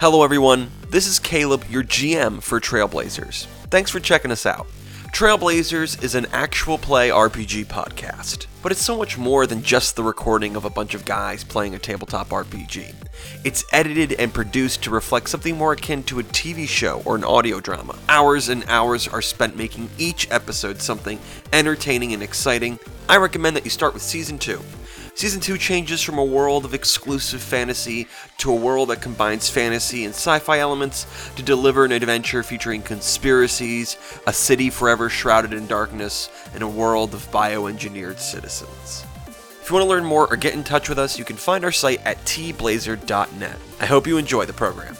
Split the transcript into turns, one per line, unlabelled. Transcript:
Hello, everyone. This is Caleb, your GM for Trailblazers. Thanks for checking us out. Trailblazers is an actual play RPG podcast, but it's so much more than just the recording of a bunch of guys playing a tabletop RPG. It's edited and produced to reflect something more akin to a TV show or an audio drama. Hours and hours are spent making each episode something entertaining and exciting. I recommend that you start with season 2. Season 2 changes from a world of exclusive fantasy to a world that combines fantasy and sci fi elements to deliver an adventure featuring conspiracies, a city forever shrouded in darkness, and a world of bioengineered citizens. If you want to learn more or get in touch with us, you can find our site at tblazer.net. I hope you enjoy the program.